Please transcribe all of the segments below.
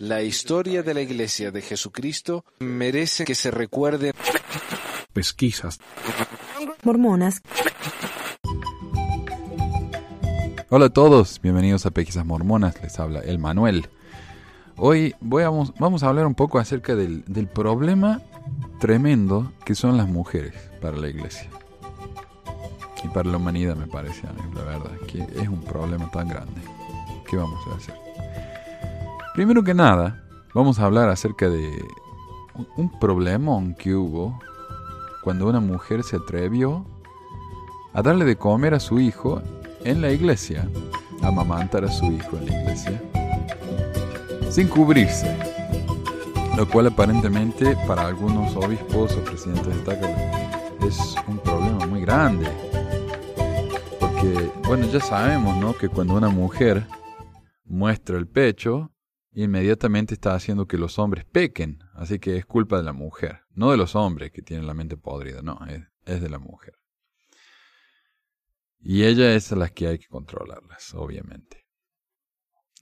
La historia de la Iglesia de Jesucristo merece que se recuerde. Pesquisas. Mormonas. Hola a todos, bienvenidos a Pesquisas Mormonas, les habla el Manuel. Hoy voy a, vamos a hablar un poco acerca del, del problema tremendo que son las mujeres para la iglesia. Y para la humanidad me parece a mí, la verdad, que es un problema tan grande. ¿Qué vamos a hacer? Primero que nada, vamos a hablar acerca de un problemón que hubo cuando una mujer se atrevió a darle de comer a su hijo en la iglesia, a amamantar a su hijo en la iglesia, sin cubrirse. Lo cual aparentemente para algunos obispos o presidentes de Estaca es un problema muy grande. Porque, bueno, ya sabemos, ¿no? Que cuando una mujer muestra el pecho, inmediatamente está haciendo que los hombres pequen. Así que es culpa de la mujer. No de los hombres que tienen la mente podrida, no, es, de la mujer. Y ella es a las que hay que controlarlas, obviamente.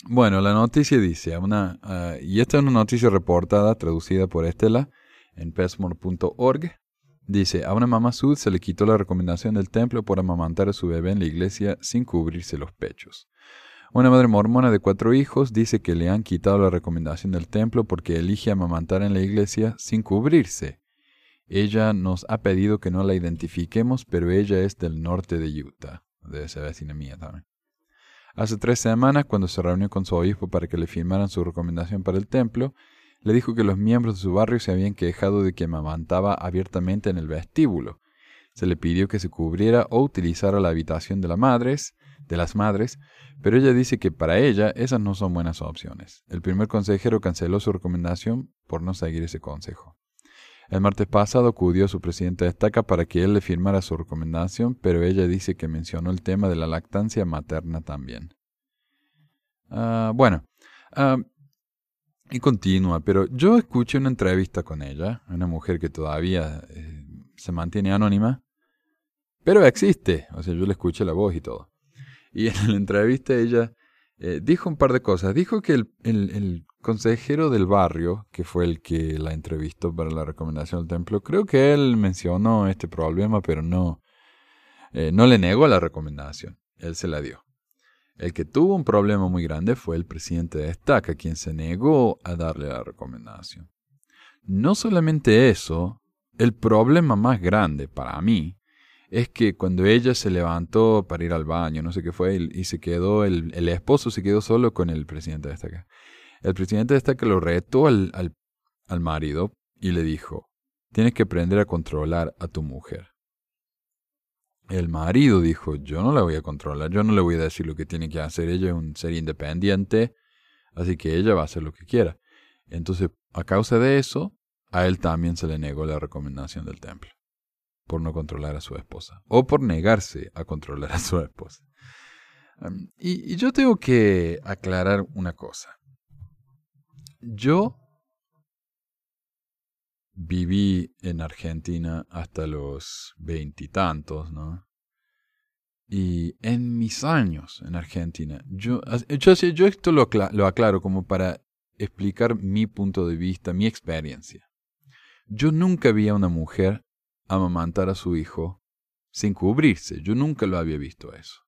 Bueno, la noticia dice, una, y esta es una noticia reportada, traducida por Estela en pesmore.org. Dice, a una mamá sud se le quitó la recomendación del templo por amamantar a su bebé en la iglesia sin cubrirse los pechos. Una madre mormona de cuatro hijos dice que le han quitado la recomendación del templo porque elige amamantar en la iglesia sin cubrirse. Ella nos ha pedido que no la identifiquemos, pero ella es del norte de Utah. Debe ser vecina mía también. Hace tres semanas, cuando se reunió con su obispo para que le firmaran su recomendación para el templo, le dijo que los miembros de su barrio se habían quejado de que amamantaba abiertamente en el vestíbulo. Se le pidió que se cubriera o utilizara la habitación de, las madres, de las madres, pero ella dice que para ella esas no son buenas opciones. El primer consejero canceló su recomendación por no seguir ese consejo. El martes pasado acudió a su presidente de estaca para que él le firmara su recomendación, pero ella dice que mencionó el tema de la lactancia materna también. Uh, bueno, uh, y continúa, pero yo escuché una entrevista con ella, una mujer que todavía eh, se mantiene anónima, pero existe, o sea, yo le escuché la voz y todo. Y en la entrevista ella eh, dijo un par de cosas. Dijo que el, el, consejero del barrio, que fue el que la entrevistó para la recomendación del templo, creo que él mencionó este problema, pero no, eh, no le negó la recomendación. Él se la dio. El que tuvo un problema muy grande fue el presidente de Estaca, quien se negó a darle la recomendación. No solamente eso, el problema más grande para mí es que cuando ella se levantó para ir al baño, no sé qué fue, y, se quedó, el, esposo se quedó solo con el presidente de Estaca. El presidente de Estaca lo retó al, al, al marido y le dijo, tienes que aprender a controlar a tu mujer. El marido dijo, yo no la voy a controlar, yo no le voy a decir lo que tiene que hacer, ella es un ser independiente, así que ella va a hacer lo que quiera. Entonces, a causa de eso, a él también se le negó la recomendación del templo por no controlar a su esposa o por negarse a controlar a su esposa. Y, yo tengo que aclarar una cosa. Yo viví en Argentina hasta los veintitantos, ¿no? Y en mis años en Argentina, yo, yo, esto lo aclaro como para explicar mi punto de vista, mi experiencia. Yo nunca vi a una mujer amamantar a su hijo sin cubrirse. Yo nunca lo había visto eso.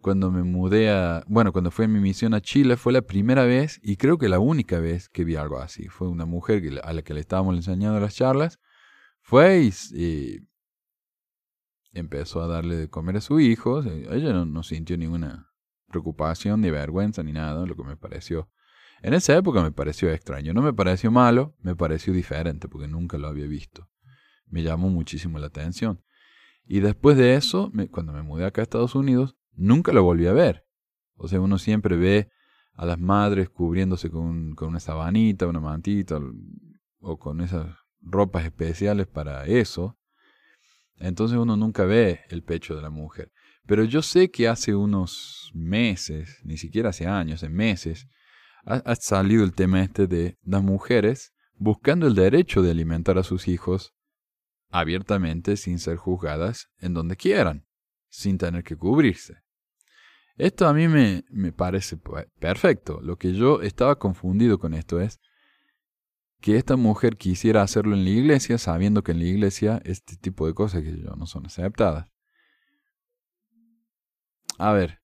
Cuando me mudé a... Bueno, cuando fui en mi misión a Chile fue la primera vez y creo que la única vez que vi algo así. Fue una mujer a la que le estábamos enseñando las charlas. Fue y, y empezó a darle de comer a su hijo. Ella no, no sintió ninguna preocupación, ni vergüenza, ni nada, lo que me pareció en esa época me pareció extraño. No me pareció malo, me pareció diferente porque nunca lo había visto me llamó muchísimo la atención. Y después de eso, cuando me mudé acá a Estados Unidos, nunca lo volví a ver. O sea, uno siempre ve a las madres cubriéndose con, con una sabanita, una mantita, o con esas ropas especiales para eso. Entonces uno nunca ve el pecho de la mujer. Pero yo sé que hace unos meses, ni siquiera hace años, en meses, ha, ha salido el tema este de las mujeres buscando el derecho de alimentar a sus hijos abiertamente sin ser juzgadas en donde quieran, sin tener que cubrirse. Esto a mí me, me parece perfecto. Lo que yo estaba confundido con esto es que esta mujer quisiera hacerlo en la iglesia, sabiendo que en la iglesia este tipo de cosas que yo no son aceptadas. A ver,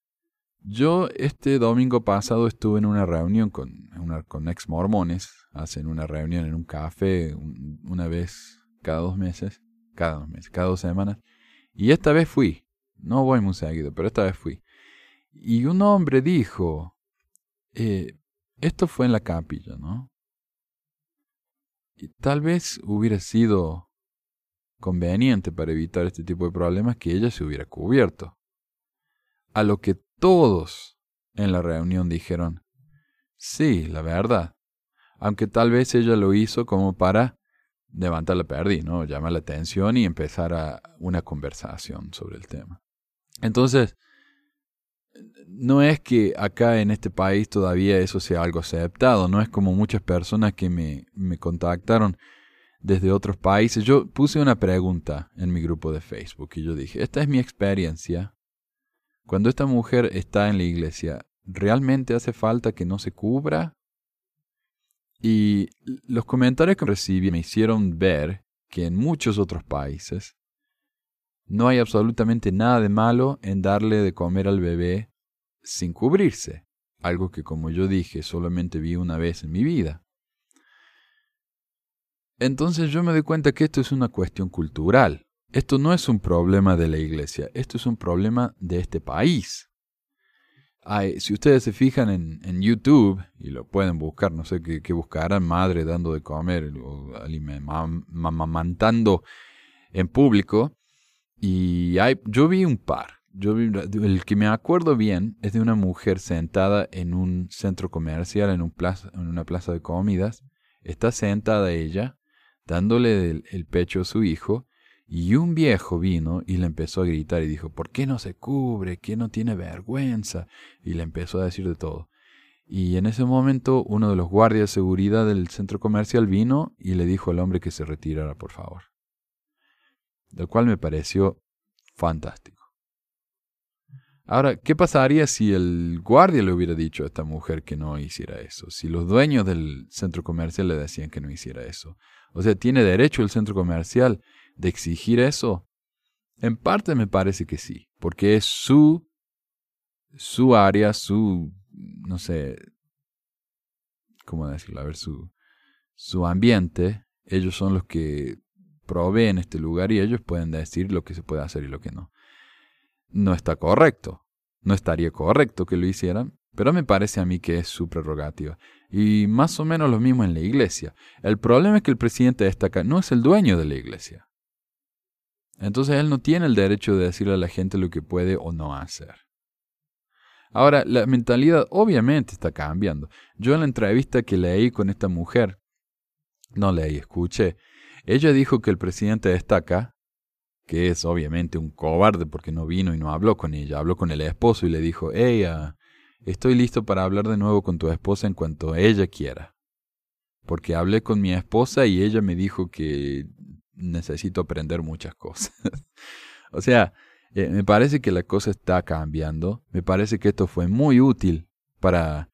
yo este domingo pasado estuve en una reunión con, una, con ex mormones, hacen una reunión en un café una vez cada dos meses, cada dos meses, cada dos semanas, y esta vez fui, no voy muy seguido, pero esta vez fui. Y un hombre dijo, eh, esto fue en la capilla, ¿no? Y tal vez hubiera sido conveniente para evitar este tipo de problemas que ella se hubiera cubierto. A lo que todos en la reunión dijeron, sí, la verdad. Aunque tal vez ella lo hizo como para levantar la perdí, ¿no? Llamar la atención y empezar a una conversación sobre el tema. Entonces, no es que acá en este país todavía eso sea algo aceptado, no es como muchas personas que me, me contactaron desde otros países. Yo puse una pregunta en mi grupo de Facebook y yo dije, esta es mi experiencia. Cuando esta mujer está en la iglesia, ¿realmente hace falta que no se cubra? Y los comentarios que recibí me hicieron ver que en muchos otros países no hay absolutamente nada de malo en darle de comer al bebé sin cubrirse, algo que como yo dije solamente vi una vez en mi vida. Entonces yo me doy cuenta que esto es una cuestión cultural. Esto no es un problema de la iglesia, esto es un problema de este país. Si ustedes se fijan en, YouTube, y lo pueden buscar, no sé qué, buscarán, madre dando de comer o amamantando en público, y hay, yo vi un par. Yo el que me acuerdo bien es de una mujer sentada en un centro comercial, en, un plaza, en una plaza de comidas. Está sentada ella, dándole el, pecho a su hijo, y un viejo vino y le empezó a gritar y dijo, ¿por qué no se cubre? ¿Qué no tiene vergüenza? Y le empezó a decir de todo. Y en ese momento uno de los guardias de seguridad del centro comercial vino y le dijo al hombre que se retirara, por favor lo cual me pareció fantástico. Ahora, ¿qué pasaría si el guardia le hubiera dicho a esta mujer que no hiciera eso? Si los dueños del centro comercial le decían que no hiciera eso. O sea, ¿tiene derecho el centro comercial de exigir eso? En parte me parece que sí, porque es su, su área, su, no sé, ¿cómo decirlo? A ver, su, su ambiente. Ellos son los que proveen este lugar y ellos pueden decir lo que se puede hacer y lo que no. No está correcto. No estaría correcto que lo hicieran, pero me parece a mí que es su prerrogativa. Y más o menos lo mismo en la iglesia. El problema es que el presidente destaca no es el dueño de la iglesia. Entonces él no tiene el derecho de decirle a la gente lo que puede o no hacer. Ahora, la mentalidad obviamente está cambiando. Yo en la entrevista que leí con esta mujer, no leí, escuché, ella dijo que el presidente destaca, que es obviamente un cobarde porque no vino y no habló con ella, habló con el esposo y le dijo, ella, estoy listo para hablar de nuevo con tu esposa en cuanto ella quiera. Porque hablé con mi esposa y ella me dijo que necesito aprender muchas cosas. o sea, eh, me parece que la cosa está cambiando, me parece que esto fue muy útil para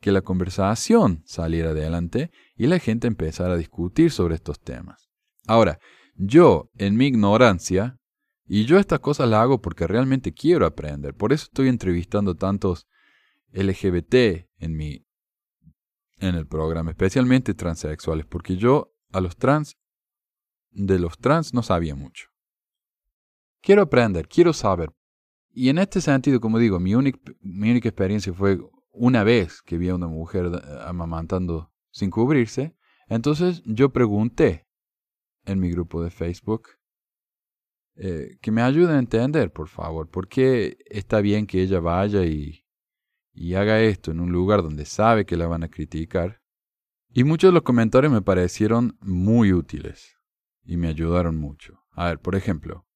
que la conversación saliera adelante y la gente empezara a discutir sobre estos temas. Ahora, yo, en mi ignorancia, y yo estas cosas las hago porque realmente quiero aprender, por eso estoy entrevistando tantos LGBT en mi en el programa, especialmente transexuales, porque yo a los trans de los trans no sabía mucho. Quiero aprender, quiero saber. Y en este sentido, como digo, mi, única, mi única experiencia fue una vez que vi a una mujer amamantando sin cubrirse. Entonces yo pregunté en mi grupo de Facebook. Eh, que me ayude a entender, por favor, por qué está bien que ella vaya y, y haga esto en un lugar donde sabe que la van a criticar. Y muchos de los comentarios me parecieron muy útiles y me ayudaron mucho. A ver, por ejemplo,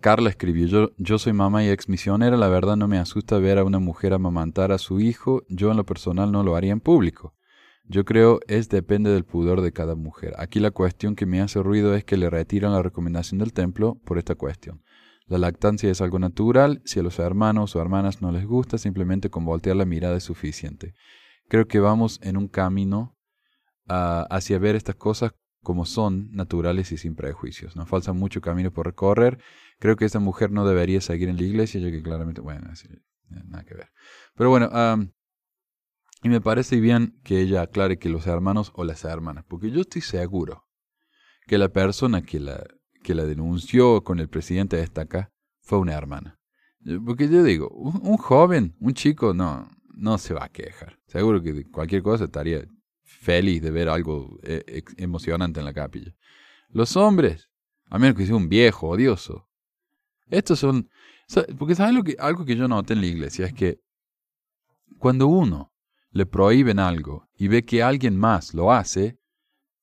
Carla escribió, yo, yo soy mamá y ex misionera, la verdad no me asusta ver a una mujer amamantar a su hijo, yo en lo personal no lo haría en público. Yo creo es depende del pudor de cada mujer. Aquí la cuestión que me hace ruido es que le retiran la recomendación del templo por esta cuestión. La lactancia es algo natural. Si a los hermanos o hermanas no les gusta, simplemente con voltear la mirada es suficiente. Creo que vamos en un camino ah, hacia ver estas cosas como son, naturales y sin prejuicios. Nos falta mucho camino por recorrer. Creo que esta mujer no debería seguir en la iglesia, ya que claramente, bueno, nada que ver. Pero bueno, y me parece bien que ella aclare que los hermanos o las hermanas, porque yo estoy seguro que la persona que la, que la denunció con el presidente de esta acá fue una hermana. Porque yo digo, un, joven, un chico, no, no se va a quejar. Seguro que cualquier cosa estaría feliz de ver algo eh, emocionante en la capilla. Los hombres, a menos que sea un viejo odioso. Estos son... Porque ¿sabes lo que, algo que yo noté en la iglesia? Es que cuando uno le prohíben algo y ve que alguien más lo hace,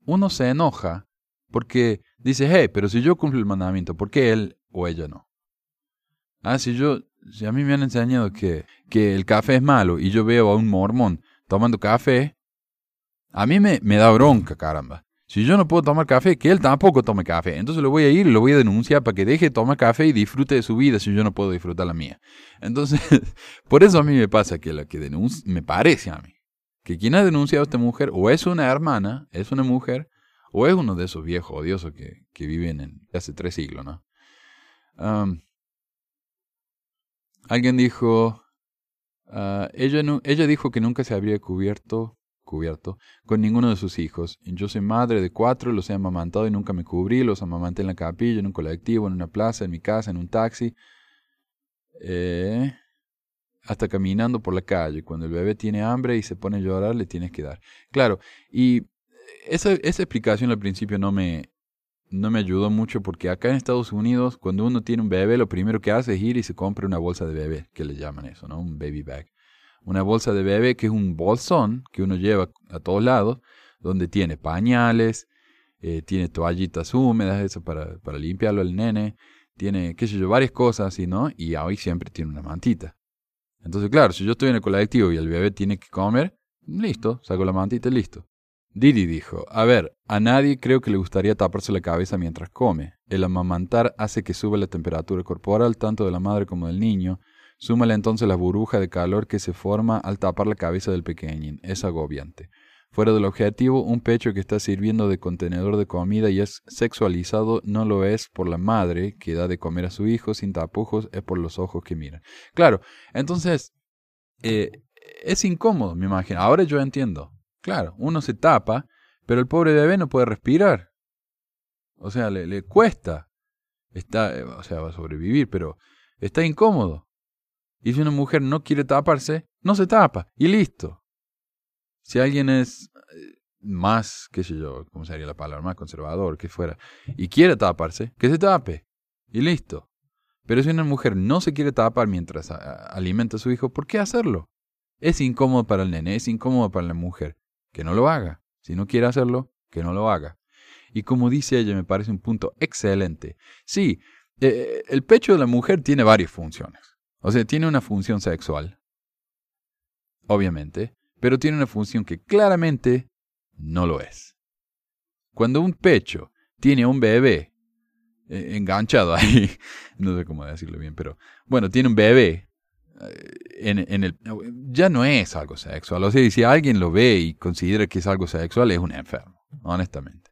uno se enoja porque dice, hey, pero si yo cumplo el mandamiento, ¿por qué él o ella no? Ah, si yo, si a mí me han enseñado que, que el café es malo y yo veo a un mormón tomando café, a mí me, me da bronca, caramba. Si yo no puedo tomar café, que él tampoco tome café. Entonces lo voy a ir y lo voy a denunciar para que deje de tomar café y disfrute de su vida si yo no puedo disfrutar la mía. Entonces, por eso a mí me pasa que la que denuncia, me parece a mí, que quien ha denunciado a esta mujer o es una hermana, es una mujer, o es uno de esos viejos odiosos que, que viven en, hace tres siglos, ¿no? alguien dijo, ah, ella, ella dijo que nunca se habría cubierto cubierto con ninguno de sus hijos. Yo soy madre de cuatro, los he amamantado y nunca me cubrí, los amamanté en la capilla, en un colectivo, en una plaza, en mi casa, en un taxi, eh, hasta caminando por la calle. Cuando el bebé tiene hambre y se pone a llorar, le tienes que dar. Claro, y esa, esa explicación al principio no me, no me ayudó mucho porque acá en Estados Unidos, cuando uno tiene un bebé, lo primero que hace es ir y se compra una bolsa de bebé, que le llaman eso, ¿no? Un baby bag una bolsa de bebé que es un bolsón que uno lleva a todos lados, donde tiene pañales, eh, tiene toallitas húmedas, eso para, para limpiarlo el nene, tiene, qué sé yo, varias cosas así, ¿no? Y hoy siempre tiene una mantita. Entonces, claro, si yo estoy en el colectivo y el bebé tiene que comer, listo, saco la mantita y listo. Didi dijo, a ver, a nadie creo que le gustaría taparse la cabeza mientras come. El amamantar hace que suba la temperatura corporal tanto de la madre como del niño, Súmale entonces la burbuja de calor que se forma al tapar la cabeza del pequeñín. Es agobiante. Fuera del objetivo, un pecho que está sirviendo de contenedor de comida y es sexualizado no lo es por la madre que da de comer a su hijo sin tapujos, es por los ojos que miran. Claro, entonces eh, es incómodo, me imagino. Ahora yo entiendo. Claro, uno se tapa, pero el pobre bebé no puede respirar. O sea, le, le cuesta. Está, eh, o sea, va a sobrevivir, pero está incómodo. Y si una mujer no quiere taparse, no se tapa. Y listo. Si alguien es eh, más, qué sé yo, ¿cómo sería la palabra? Más conservador, que fuera. Y quiere taparse, que se tape. Y listo. Pero si una mujer no se quiere tapar mientras alimenta a su hijo, ¿por qué hacerlo? Es incómodo para el nene, es incómodo para la mujer. Que no lo haga. Si no quiere hacerlo, que no lo haga. Y como dice ella, me parece un punto excelente. Sí, eh, el pecho de la mujer tiene varias funciones. O sea, tiene una función sexual, obviamente, pero tiene una función que claramente no lo es. Cuando un pecho tiene un bebé eh, enganchado ahí, no sé cómo decirlo bien, pero bueno, tiene un bebé eh, en, el, ya no es algo sexual. O sea, si alguien lo ve y considera que es algo sexual, es un enfermo, honestamente.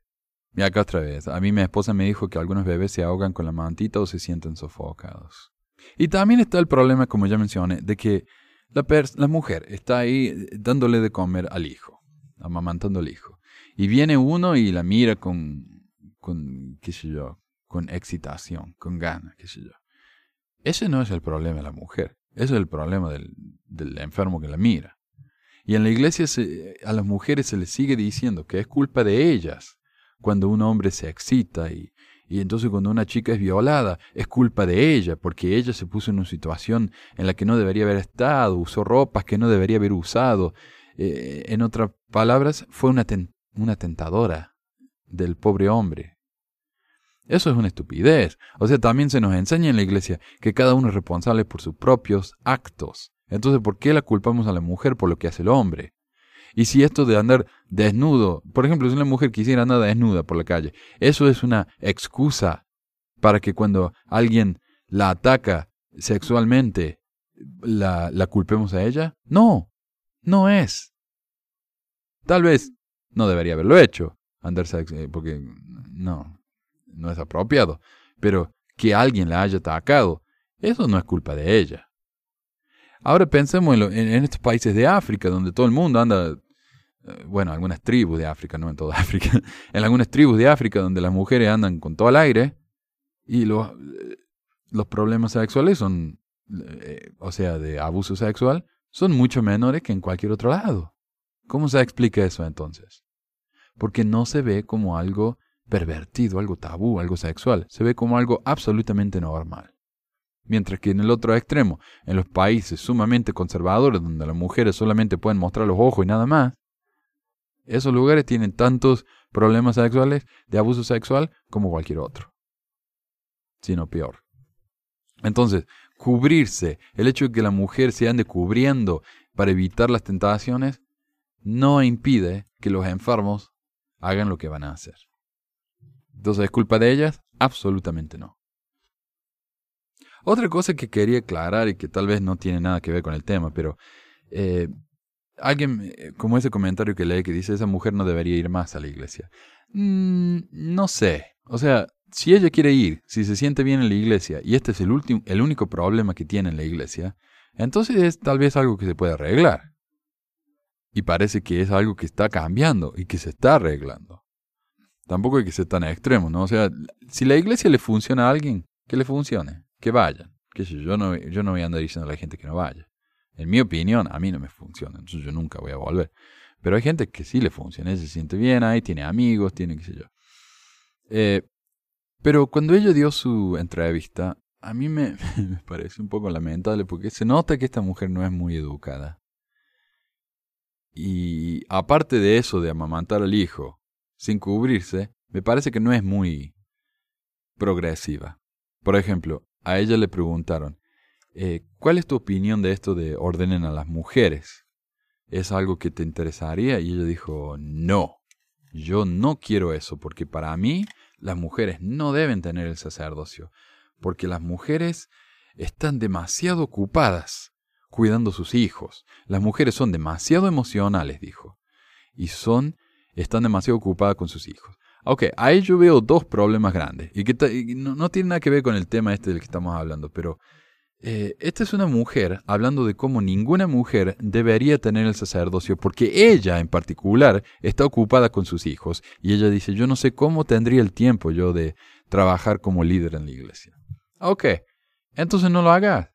Y acá otra vez, a mí mi esposa me dijo que algunos bebés se ahogan con la mantita o se sienten sofocados. Y también está el problema, como ya mencioné, de que la, la mujer está ahí dándole de comer al hijo, amamantando al hijo. Y viene uno y la mira con, con qué sé yo, con excitación, con ganas, qué sé yo. Ese no es el problema de la mujer, ese es el problema del, del enfermo que la mira. Y en la iglesia a las mujeres se les sigue diciendo que es culpa de ellas cuando un hombre se excita y, y entonces cuando una chica es violada, es culpa de ella, porque ella se puso en una situación en la que no debería haber estado, usó ropas que no debería haber usado. Eh, en otras palabras, fue una, una tentadora del pobre hombre. Eso es una estupidez. O sea, también se nos enseña en la iglesia que cada uno es responsable por sus propios actos. Entonces, ¿por qué la culpamos a la mujer por lo que hace el hombre? Y si esto de andar desnudo, por ejemplo, si una mujer quisiera andar desnuda por la calle, eso es una excusa para que cuando alguien la ataca sexualmente, la, la culpemos a ella? No, no es. Tal vez no debería haberlo hecho, eh, porque no, no es apropiado. Pero que alguien la haya atacado, eso no es culpa de ella. Ahora pensemos en, estos países de África, donde todo el mundo anda, eh, bueno, algunas tribus de África, no en toda África, en algunas tribus de África donde las mujeres andan con todo el aire y los, eh, los problemas sexuales son, o sea, de abuso sexual, son mucho menores que en cualquier otro lado. ¿Cómo se explica eso entonces? Porque no se ve como algo pervertido, algo tabú, algo sexual, se ve como algo absolutamente normal. Mientras que en el otro extremo, en los países sumamente conservadores donde las mujeres solamente pueden mostrar los ojos y nada más, esos lugares tienen tantos problemas sexuales, de abuso sexual, como cualquier otro. Sino peor. Entonces, cubrirse, el hecho de que la mujer se ande cubriendo para evitar las tentaciones, no impide que los enfermos hagan lo que van a hacer. Entonces, ¿es culpa de ellas? Absolutamente no. Otra cosa que quería aclarar y que tal vez no tiene nada que ver con el tema, pero eh, alguien, eh, como ese comentario que leí que dice, esa mujer no debería ir más a la iglesia. Mm, no sé. O sea, si ella quiere ir, si se siente bien en la iglesia, y este es el, último, el único problema que tiene en la iglesia, entonces es tal vez algo que se puede arreglar. Y parece que es algo que está cambiando y que se está arreglando. Tampoco hay que ser tan extremo, ¿no? O sea, si la iglesia le funciona a alguien, que le funcione, que vayan. Que yo, no, yo no voy a andar diciendo a la gente que no vaya. En mi opinión, a mí no me funciona, entonces yo nunca voy a volver. Pero hay gente que sí le funciona, se siente bien ahí, tiene amigos, tiene qué sé yo. Eh, pero cuando ella dio su entrevista, a mí me parece un poco lamentable porque se nota que esta mujer no es muy educada. Y aparte de eso de amamantar al hijo sin cubrirse, me parece que no es muy progresiva. Por ejemplo, a ella le preguntaron, eh, ¿cuál es tu opinión de esto de ordenen a las mujeres? ¿Es algo que te interesaría? Y ella dijo, no, yo no quiero eso, porque para mí las mujeres no deben tener el sacerdocio, porque las mujeres están demasiado ocupadas cuidando sus hijos. Las mujeres son demasiado emocionales, dijo, y son están demasiado ocupadas con sus hijos. Ok, ahí yo veo dos problemas grandes, y que no, tiene nada que ver con el tema este del que estamos hablando, pero eh, esta es una mujer hablando de cómo ninguna mujer debería tener el sacerdocio porque ella en particular está ocupada con sus hijos y ella dice yo no sé cómo tendría el tiempo yo de trabajar como líder en la iglesia. Ok, entonces no lo hagas.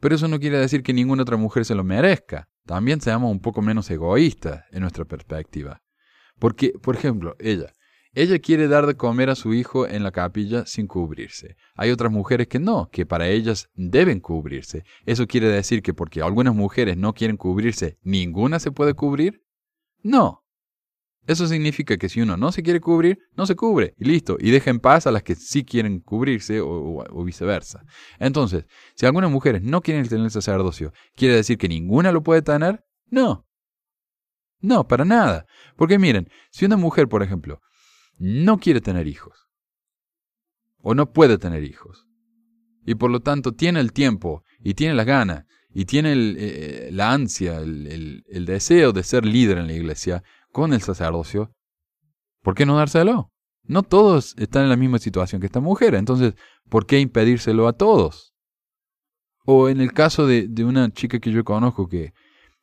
Pero eso no quiere decir que ninguna otra mujer se lo merezca. También seamos un poco menos egoístas en nuestra perspectiva. Porque, por ejemplo, ella, ella quiere dar de comer a su hijo en la capilla sin cubrirse. Hay otras mujeres que no, que para ellas deben cubrirse. ¿Eso quiere decir que porque algunas mujeres no quieren cubrirse, ninguna se puede cubrir? No. Eso significa que si uno no se quiere cubrir, no se cubre y listo, y deja en paz a las que sí quieren cubrirse o, viceversa. Entonces, si algunas mujeres no quieren tener el sacerdocio, ¿quiere decir que ninguna lo puede tener? No. No, para nada. Porque miren, si una mujer, por ejemplo, no quiere tener hijos. O no puede tener hijos. Y por lo tanto tiene el tiempo y tiene las ganas y tiene eh, la ansia, el, el deseo de ser líder en la iglesia con el sacerdocio. ¿Por qué no dárselo? No todos están en la misma situación que esta mujer, entonces, ¿por qué impedírselo a todos? O en el caso de, de una chica que yo conozco que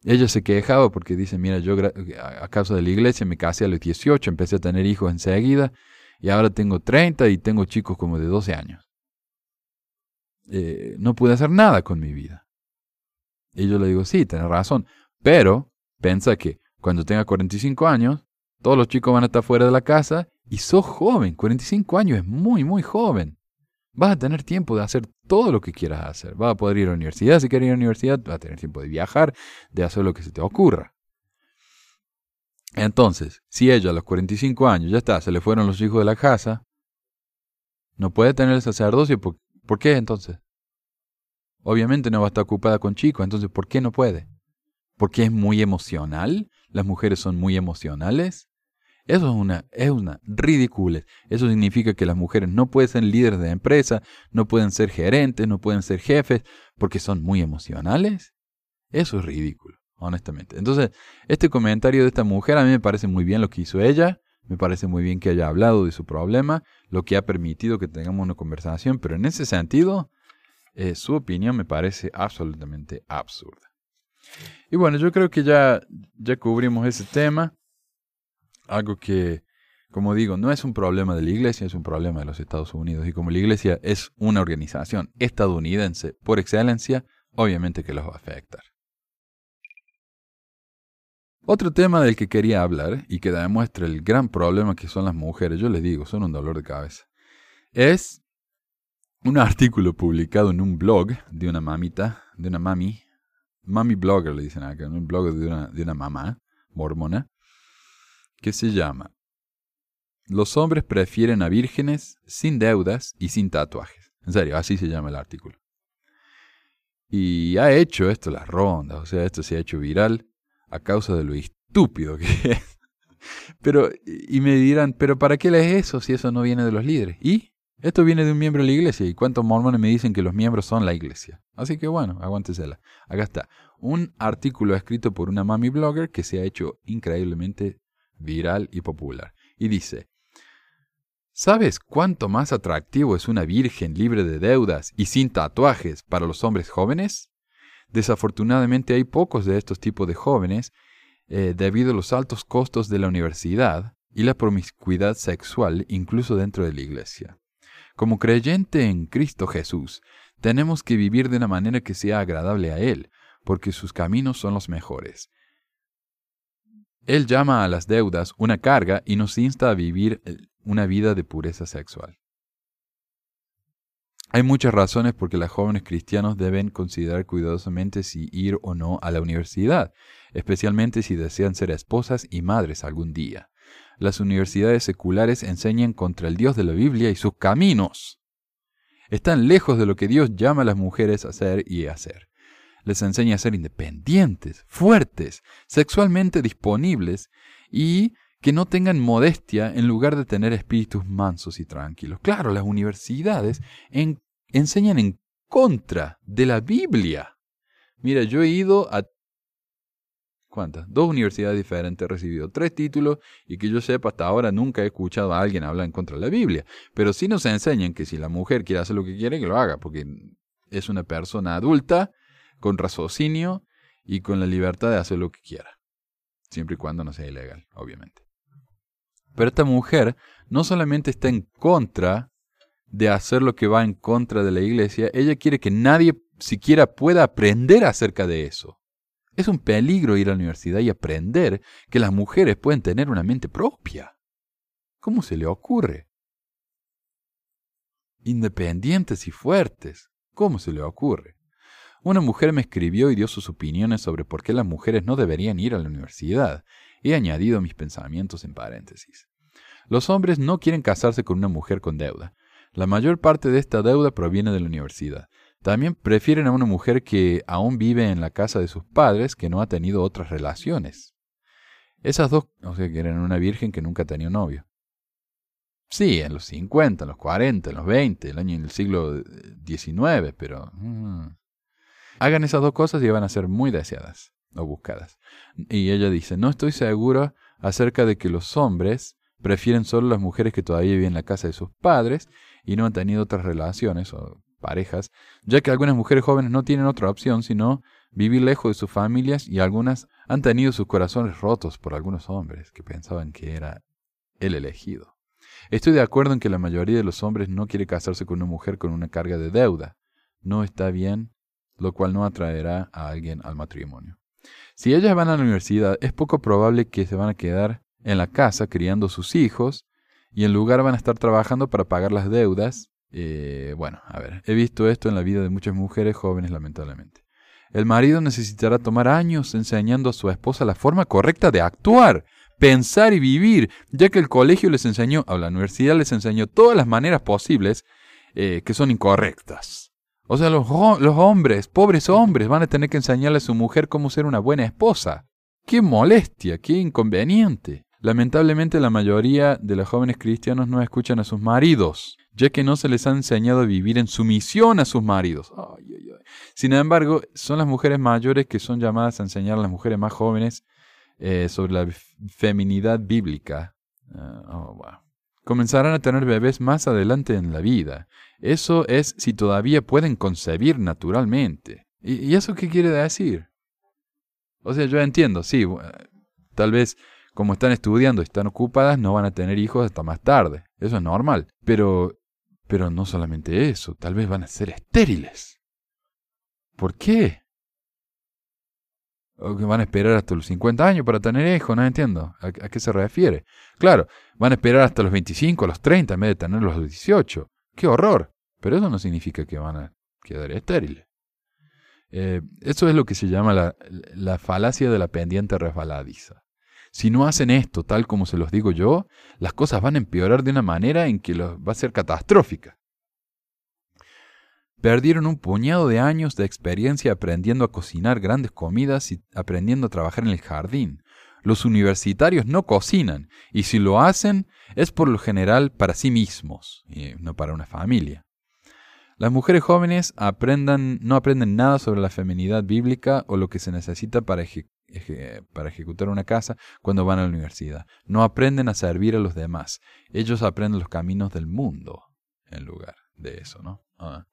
ella se quejaba porque dice, mira, yo a causa de la iglesia me casé a los 18, empecé a tener hijos enseguida y ahora tengo 30 y tengo chicos como de 12 años. Eh, no pude hacer nada con mi vida. Y yo le digo, sí, tienes razón, pero piensa que cuando tenga 45 años, todos los chicos van a estar fuera de la casa y sos joven, 45 años es muy, muy joven. Vas a tener tiempo de hacer todo lo que quieras hacer. Vas a poder ir a la universidad si quieres ir a la universidad, vas a tener tiempo de viajar, de hacer lo que se te ocurra. Entonces, si ella a los 45 años ya está, se le fueron los hijos de la casa, no puede tener el sacerdocio. ¿Por, ¿por qué entonces? Obviamente no va a estar ocupada con chicos, entonces ¿por qué no puede? ¿Porque es muy emocional? ¿Las mujeres son muy emocionales? Eso es una, es una ridícula. Eso significa que las mujeres no pueden ser líderes de empresa, no pueden ser gerentes, no pueden ser jefes, porque son muy emocionales. Eso es ridículo, honestamente. Entonces, este comentario de esta mujer a mí me parece muy bien lo que hizo ella, me parece muy bien que haya hablado de su problema, lo que ha permitido que tengamos una conversación, pero en ese sentido, eh, su opinión me parece absolutamente absurda. Y bueno, yo creo que ya, ya cubrimos ese tema. Algo que, como digo, no es un problema de la iglesia, es un problema de los Estados Unidos. Y como la iglesia es una organización estadounidense por excelencia, obviamente que los va a afectar. Otro tema del que quería hablar y que demuestra el gran problema que son las mujeres, yo les digo, son un dolor de cabeza, es un artículo publicado en un blog de una mamita, de una mami, mami blogger le dicen acá, un blog de una, de una mamá mormona, que se llama Los hombres prefieren a vírgenes sin deudas y sin tatuajes. En serio, así se llama el artículo. Y ha hecho esto la ronda, o sea, esto se ha hecho viral a causa de lo estúpido que es. Pero, y me dirán, pero ¿para qué lees eso si eso no viene de los líderes? ¿Y? Esto viene de un miembro de la iglesia. ¿Y cuántos mormones me dicen que los miembros son la iglesia? Así que bueno, aguántesela. Acá está. Un artículo escrito por una mami blogger que se ha hecho increíblemente viral y popular. Y dice, ¿Sabes cuánto más atractivo es una virgen libre de deudas y sin tatuajes para los hombres jóvenes? Desafortunadamente hay pocos de estos tipos de jóvenes eh, debido a los altos costos de la universidad y la promiscuidad sexual incluso dentro de la iglesia. Como creyente en Cristo Jesús, tenemos que vivir de una manera que sea agradable a Él, porque sus caminos son los mejores. Él llama a las deudas una carga y nos insta a vivir eh, una vida de pureza sexual. Hay muchas razones por que los jóvenes cristianos deben considerar cuidadosamente si ir o no a la universidad, especialmente si desean ser esposas y madres algún día. Las universidades seculares enseñan contra el Dios de la Biblia y sus caminos. Están lejos de lo que Dios llama a las mujeres a hacer y hacer. Les enseña a ser independientes, fuertes, sexualmente disponibles y que no tengan modestia en lugar de tener espíritus mansos y tranquilos. Claro, las universidades enseñan en contra de la Biblia. Mira, yo he ido a... ¿Cuántas? Dos universidades diferentes, he recibido tres títulos y que yo sepa hasta ahora nunca he escuchado a alguien hablar en contra de la Biblia. Pero sí nos enseñan que si la mujer quiere hacer lo que quiere, que lo haga, porque es una persona adulta, con raciocinio y con la libertad de hacer lo que quiera. Siempre y cuando no sea ilegal, obviamente. Pero esta mujer no solamente está en contra de hacer lo que va en contra de la iglesia, ella quiere que nadie siquiera pueda aprender acerca de eso. Es un peligro ir a la universidad y aprender que las mujeres pueden tener una mente propia. ¿Cómo se le ocurre? Independientes y fuertes. ¿Cómo se le ocurre? Una mujer me escribió y dio sus opiniones sobre por qué las mujeres no deberían ir a la universidad, He añadido mis pensamientos en paréntesis. Los hombres no quieren casarse con una mujer con deuda. La mayor parte de esta deuda proviene de la universidad. También prefieren a una mujer que aún vive en la casa de sus padres, que no ha tenido otras relaciones. Esas dos, o sea, que eran una virgen que nunca tenido novio. Sí, en los 50, en los 40, en los 20, el año en el siglo XIX, pero... Mm, hagan esas dos cosas y van a ser muy deseadas o buscadas. Y ella dice, no estoy segura acerca de que los hombres prefieren solo las mujeres que todavía viven en la casa de sus padres y no han tenido otras relaciones o parejas, ya que algunas mujeres jóvenes no tienen otra opción sino vivir lejos de sus familias y algunas han tenido sus corazones rotos por algunos hombres que pensaban que era el elegido. Estoy de acuerdo en que la mayoría de los hombres no quiere casarse con una mujer con una carga de deuda. No está bien, lo cual no atraerá a alguien al matrimonio. Si ellas van a la universidad, es poco probable que se van a quedar en la casa criando sus hijos y en lugar van a estar trabajando para pagar las deudas. Eh, bueno, a ver, he visto esto en la vida de muchas mujeres jóvenes, lamentablemente. El marido necesitará tomar años enseñando a su esposa la forma correcta de actuar, pensar y vivir, ya que el colegio les enseñó, o la universidad les enseñó todas las maneras posibles eh, que son incorrectas. O sea, los, hombres, pobres hombres, van a tener que enseñarle a su mujer cómo ser una buena esposa. ¡Qué molestia! ¡Qué inconveniente! Lamentablemente la mayoría de los jóvenes cristianos no escuchan a sus maridos, ya que no se les ha enseñado a vivir en sumisión a sus maridos. Sin embargo, son las mujeres mayores que son llamadas a enseñar a las mujeres más jóvenes eh, sobre la feminidad bíblica. Ah, oh, Comenzarán a tener bebés más adelante en la vida. Eso es si todavía pueden concebir naturalmente. ¿Y, eso qué quiere decir? O sea, yo entiendo, sí, tal vez como están estudiando y están ocupadas, no van a tener hijos hasta más tarde. Eso es normal. Pero, pero no solamente eso, tal vez van a ser estériles. ¿Por qué? ¿O que van a esperar hasta los 50 años para tener hijos? No entiendo. ¿A, qué se refiere? Claro, van a esperar hasta los 25, los 30, en vez de tenerlos a los 18. ¡Qué horror! Pero eso no significa que van a quedar estériles. Eh, eso es lo que se llama la, la falacia de la pendiente resbaladiza. Si no hacen esto tal como se los digo yo, las cosas van a empeorar de una manera en que va a ser catastrófica. Perdieron un puñado de años de experiencia aprendiendo a cocinar grandes comidas y aprendiendo a trabajar en el jardín. Los universitarios no cocinan, y si lo hacen es por lo general para sí mismos, y no para una familia. Las mujeres jóvenes aprendan, no aprenden nada sobre la feminidad bíblica o lo que se necesita para para ejecutar una casa cuando van a la universidad. No aprenden a servir a los demás. Ellos aprenden los caminos del mundo en lugar de eso, ¿no? Ah.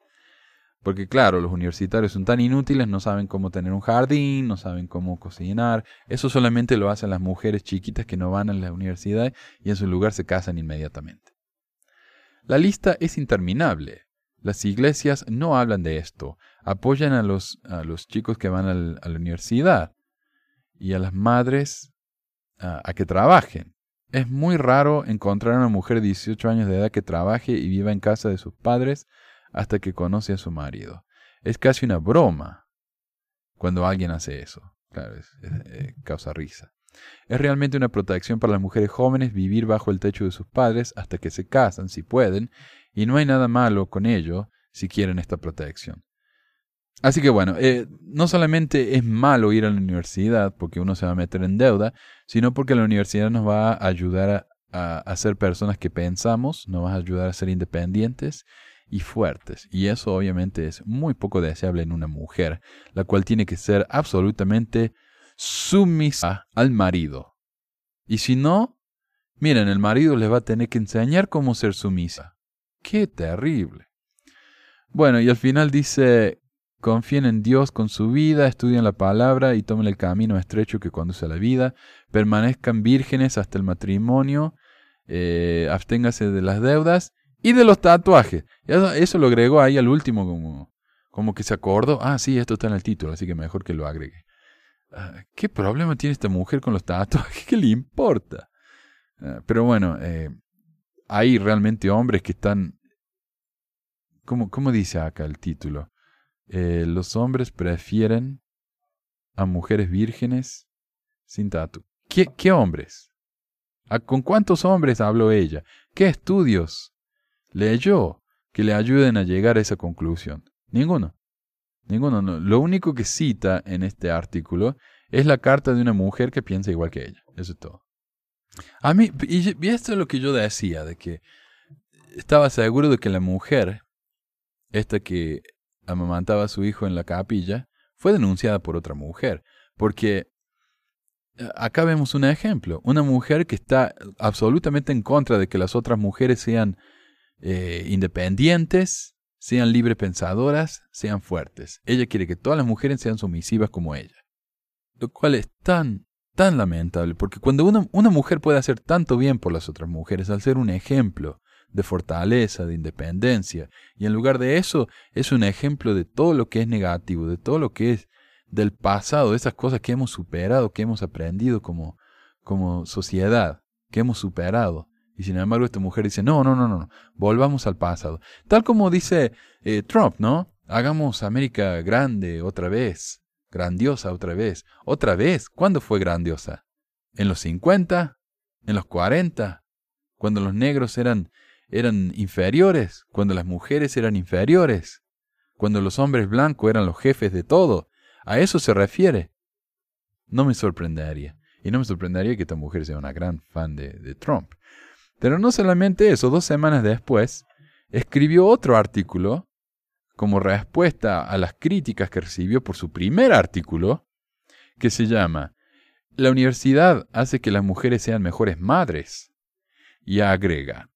Porque claro, los universitarios son tan inútiles, no saben cómo tener un jardín, no saben cómo cocinar. Eso solamente lo hacen las mujeres chiquitas que no van a la universidad y en su lugar se casan inmediatamente. La lista es interminable. Las iglesias no hablan de esto, apoyan a los, a los chicos que van a la universidad y a las madres a, que trabajen. Es muy raro encontrar a una mujer de 18 años de edad que trabaje y viva en casa de sus padres hasta que conoce a su marido. Es casi una broma cuando alguien hace eso. Claro, es, eh, causa risa. Es realmente una protección para las mujeres jóvenes vivir bajo el techo de sus padres hasta que se casan, si pueden, y no hay nada malo con ello si quieren esta protección. Así que bueno, eh, no solamente es malo ir a la universidad porque uno se va a meter en deuda, sino porque la universidad nos va a ayudar a, a, ser personas que pensamos, nos va a ayudar a ser independientes y fuertes. Y eso obviamente es muy poco deseable en una mujer, la cual tiene que ser absolutamente sumisa al marido. Y si no, miren, el marido les va a tener que enseñar cómo ser sumisa. Qué terrible. Bueno, y al final dice, Confíen en Dios con su vida, estudien la palabra y tomen el camino estrecho que conduce a la vida. Permanezcan vírgenes hasta el matrimonio. Eh, absténgase de las deudas y de los tatuajes. Eso, lo agregó ahí al último como, como que se acordó. Ah, sí, esto está en el título, así que mejor que lo agregue. Ah, ¿Qué problema tiene esta mujer con los tatuajes? ¿Qué le importa? Ah, pero bueno, eh, hay realmente hombres que están... ¿Cómo, ¿Cómo dice acá el título? Eh, los hombres prefieren a mujeres vírgenes sin tatu. ¿Qué, qué hombres? ¿Con cuántos hombres habló ella? ¿Qué estudios leyó que le ayuden a llegar a esa conclusión? Ninguno. Ninguno. No. Lo único que cita en este artículo es la carta de una mujer que piensa igual que ella. Eso es todo. A mí, y esto es lo que yo decía, de que estaba seguro de que la mujer, esta que amamantaba a su hijo en la capilla, fue denunciada por otra mujer, porque eh, acá vemos un ejemplo, una mujer que está absolutamente en contra de que las otras mujeres sean eh, independientes, sean libre pensadoras, sean fuertes. Ella quiere que todas las mujeres sean sumisivas como ella. Lo cual es tan, tan lamentable, porque cuando una, una mujer puede hacer tanto bien por las otras mujeres, al ser un ejemplo, de fortaleza, de independencia, y en lugar de eso es un ejemplo de todo lo que es negativo, de todo lo que es del pasado, de esas cosas que hemos superado, que hemos aprendido como, como sociedad, que hemos superado. Y sin embargo esta mujer dice, no, no, no, no, volvamos al pasado. Tal como dice eh, Trump, ¿no? Hagamos América grande otra vez, grandiosa otra vez. ¿Otra vez? ¿Cuándo fue grandiosa? ¿En los 50? ¿En los 40? Cuando los negros eran eran inferiores, cuando las mujeres eran inferiores, cuando los hombres blancos eran los jefes de todo. A eso se refiere. No me sorprendería. Y no me sorprendería que esta mujer sea una gran fan de, de Trump. Pero no solamente eso, dos semanas después, escribió otro artículo como respuesta a las críticas que recibió por su primer artículo, que se llama La universidad hace que las mujeres sean mejores madres. Y agrega,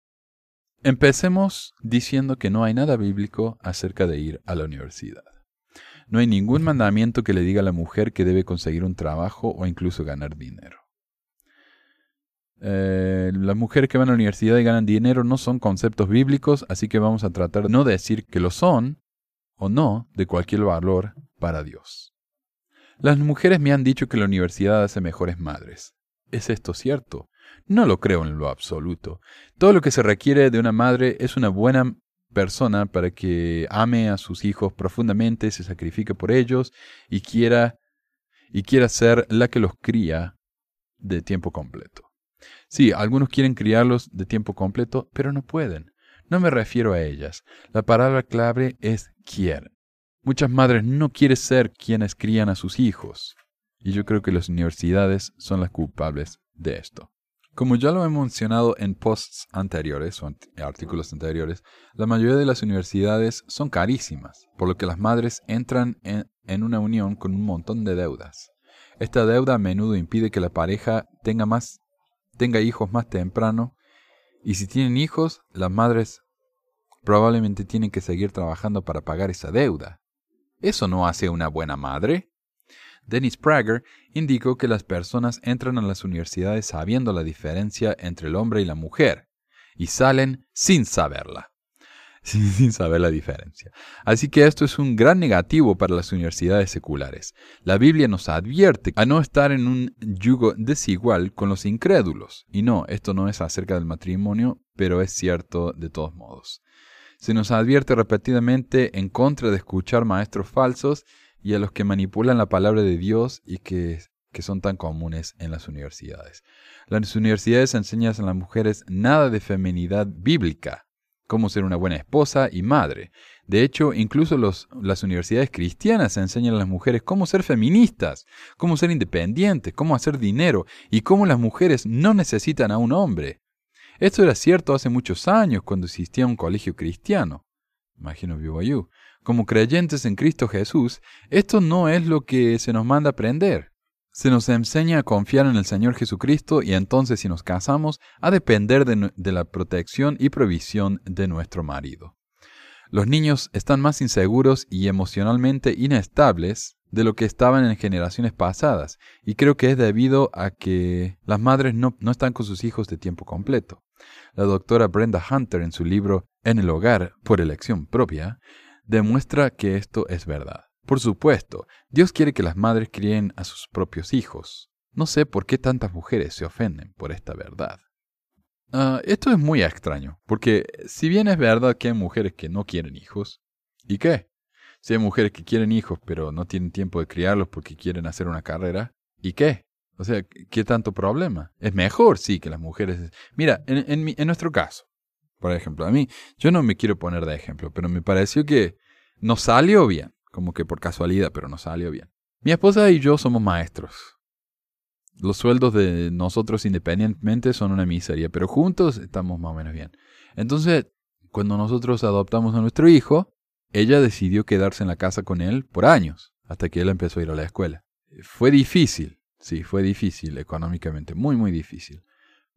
empecemos diciendo que no hay nada bíblico acerca de ir a la universidad. No hay ningún mandamiento que le diga a la mujer que debe conseguir un trabajo o incluso ganar dinero. Eh, las mujeres que van a la universidad y ganan dinero no son conceptos bíblicos, así que vamos a tratar de no decir que lo son o no de cualquier valor para Dios. Las mujeres me han dicho que la universidad hace mejores madres. ¿Es esto cierto? No lo creo en lo absoluto. Todo lo que se requiere de una madre es una buena persona para que ame a sus hijos profundamente, se sacrifique por ellos y quiera y quiera ser la que los cría de tiempo completo. Sí, algunos quieren criarlos de tiempo completo, pero no pueden. No me refiero a ellas. La palabra clave es quieren. Muchas madres no quieren ser quienes crían a sus hijos. Y yo creo que las universidades son las culpables de esto. Como ya lo he mencionado en posts anteriores o artículos anteriores, la mayoría de las universidades son carísimas, por lo que las madres entran en, una unión con un montón de deudas. Esta deuda a menudo impide que la pareja tenga, más, tenga hijos más temprano, y si tienen hijos, las madres probablemente tienen que seguir trabajando para pagar esa deuda. ¿Eso no hace una buena madre? Dennis Prager indicó que las personas entran a las universidades sabiendo la diferencia entre el hombre y la mujer y salen sin saberla, sin, saber la diferencia. Así que esto es un gran negativo para las universidades seculares. La Biblia nos advierte a no estar en un yugo desigual con los incrédulos. Y no, esto no es acerca del matrimonio, pero es cierto de todos modos. Se nos advierte repetidamente en contra de escuchar maestros falsos y a los que manipulan la palabra de Dios y que, que son tan comunes en las universidades. Las universidades enseñan a las mujeres nada de feminidad bíblica, cómo ser una buena esposa y madre. De hecho, incluso las universidades cristianas enseñan a las mujeres cómo ser feministas, cómo ser independientes, cómo hacer dinero y cómo las mujeres no necesitan a un hombre. Esto era cierto hace muchos años cuando existía un colegio cristiano. Imagino BYU. Como creyentes en Cristo Jesús, esto no es lo que se nos manda aprender. Se nos enseña a confiar en el Señor Jesucristo y entonces si nos casamos, a depender de, de la protección y provisión de nuestro marido. Los niños están más inseguros y emocionalmente inestables de lo que estaban en generaciones pasadas, y creo que es debido a que las madres no, no, están con sus hijos de tiempo completo. La doctora Brenda Hunter en su libro En el hogar por elección propia demuestra que esto es verdad. Por supuesto, Dios quiere que las madres críen a sus propios hijos. No sé por qué tantas mujeres se ofenden por esta verdad. Uh, esto es muy extraño, porque si bien es verdad que hay mujeres que no quieren hijos, ¿y qué? Si hay mujeres que quieren hijos pero no tienen tiempo de criarlos porque quieren hacer una carrera, ¿y qué? O sea, ¿qué tanto problema? Es mejor, sí, que las mujeres... Mira, en, en, en nuestro caso, por ejemplo, a mí, yo no me quiero poner de ejemplo, pero me pareció que no salió bien, como que por casualidad, pero no salió bien. Mi esposa y yo somos maestros. Los sueldos de nosotros independientemente son una miseria, pero juntos estamos más o menos bien. Entonces, cuando nosotros adoptamos a nuestro hijo, ella decidió quedarse en la casa con él por años, hasta que él empezó a ir a la escuela. Fue difícil, sí, fue difícil económicamente, muy, muy difícil.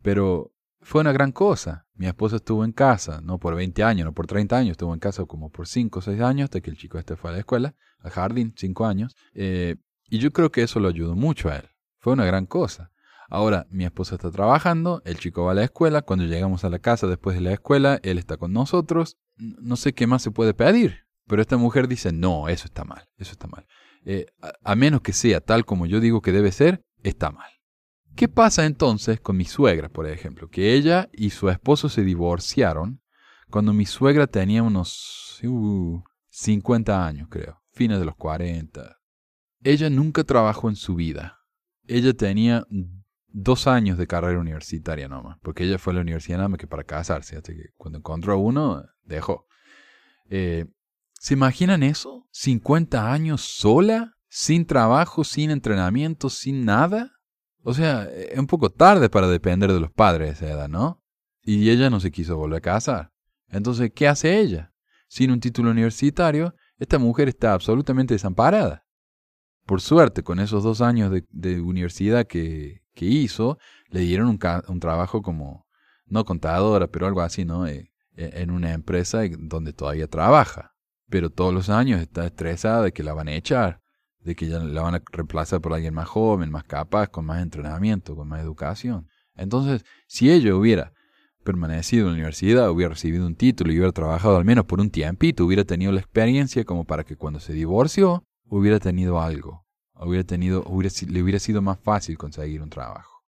Pero fue una gran cosa. Mi esposa estuvo en casa, no por 20 años, no por 30 años, estuvo en casa como por 5 o 6 años, hasta que el chico este fue a la escuela, al jardín, 5 años. Eh, y yo creo que eso lo ayudó mucho a él. Fue una gran cosa. Ahora, mi esposa está trabajando, el chico va a la escuela, cuando llegamos a la casa después de la escuela, él está con nosotros. No sé qué más se puede pedir. Pero esta mujer dice, no, eso está mal, eso está mal. Eh, a menos que sea tal como yo digo que debe ser, está mal. ¿Qué pasa entonces con mi suegra, por ejemplo? Que ella y su esposo se divorciaron cuando mi suegra tenía unos 50 uh, años, creo, fines de los 40. Ella nunca trabajó en su vida. Ella tenía dos años de carrera universitaria nomás, porque ella fue a la universidad nada más que para casarse, hasta que cuando encontró uno, dejó. Eh, ¿Se imaginan eso? ¿50 años sola? ¿Sin trabajo, sin entrenamiento, sin nada? O sea, es un poco tarde para depender de los padres de esa edad, ¿no? Y ella no se quiso volver a casar. Entonces, ¿qué hace ella? Sin un título universitario, esta mujer está absolutamente desamparada. Por suerte, con esos dos años de, universidad que, hizo, le dieron un, trabajo como, no contadora, pero algo así, ¿no? Eh, e, en una empresa donde todavía trabaja. Pero todos los años está estresada de que la van a echar, de que ya la van a reemplazar por alguien más joven, más capaz, con más entrenamiento, con más educación. Entonces, si ella hubiera permanecido en la universidad, hubiera recibido un título y hubiera trabajado al menos por un tiempito, hubiera tenido la experiencia como para que cuando se divorció hubiera tenido algo, hubiera tenido, le hubiera sido más fácil conseguir un trabajo.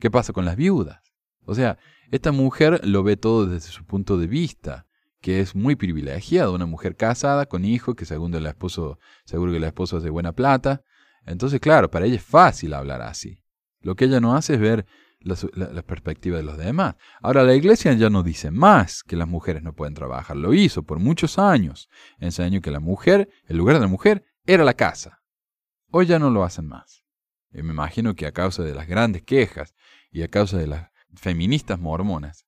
¿Qué pasa con las viudas? O sea, esta mujer lo ve todo desde su punto de vista, que es muy privilegiado, una mujer casada con hijo, que según el esposo, seguro que el esposo hace buena plata. Entonces, claro, para ella es fácil hablar así. Lo que ella no hace es ver la, perspectiva de los demás. Ahora, la iglesia ya no dice más que las mujeres no pueden trabajar. Lo hizo por muchos años. Enseñó que la mujer, el lugar de la mujer, era la casa. Hoy ya no lo hacen más. Y me imagino que a causa de las grandes quejas y a causa de las feministas mormonas,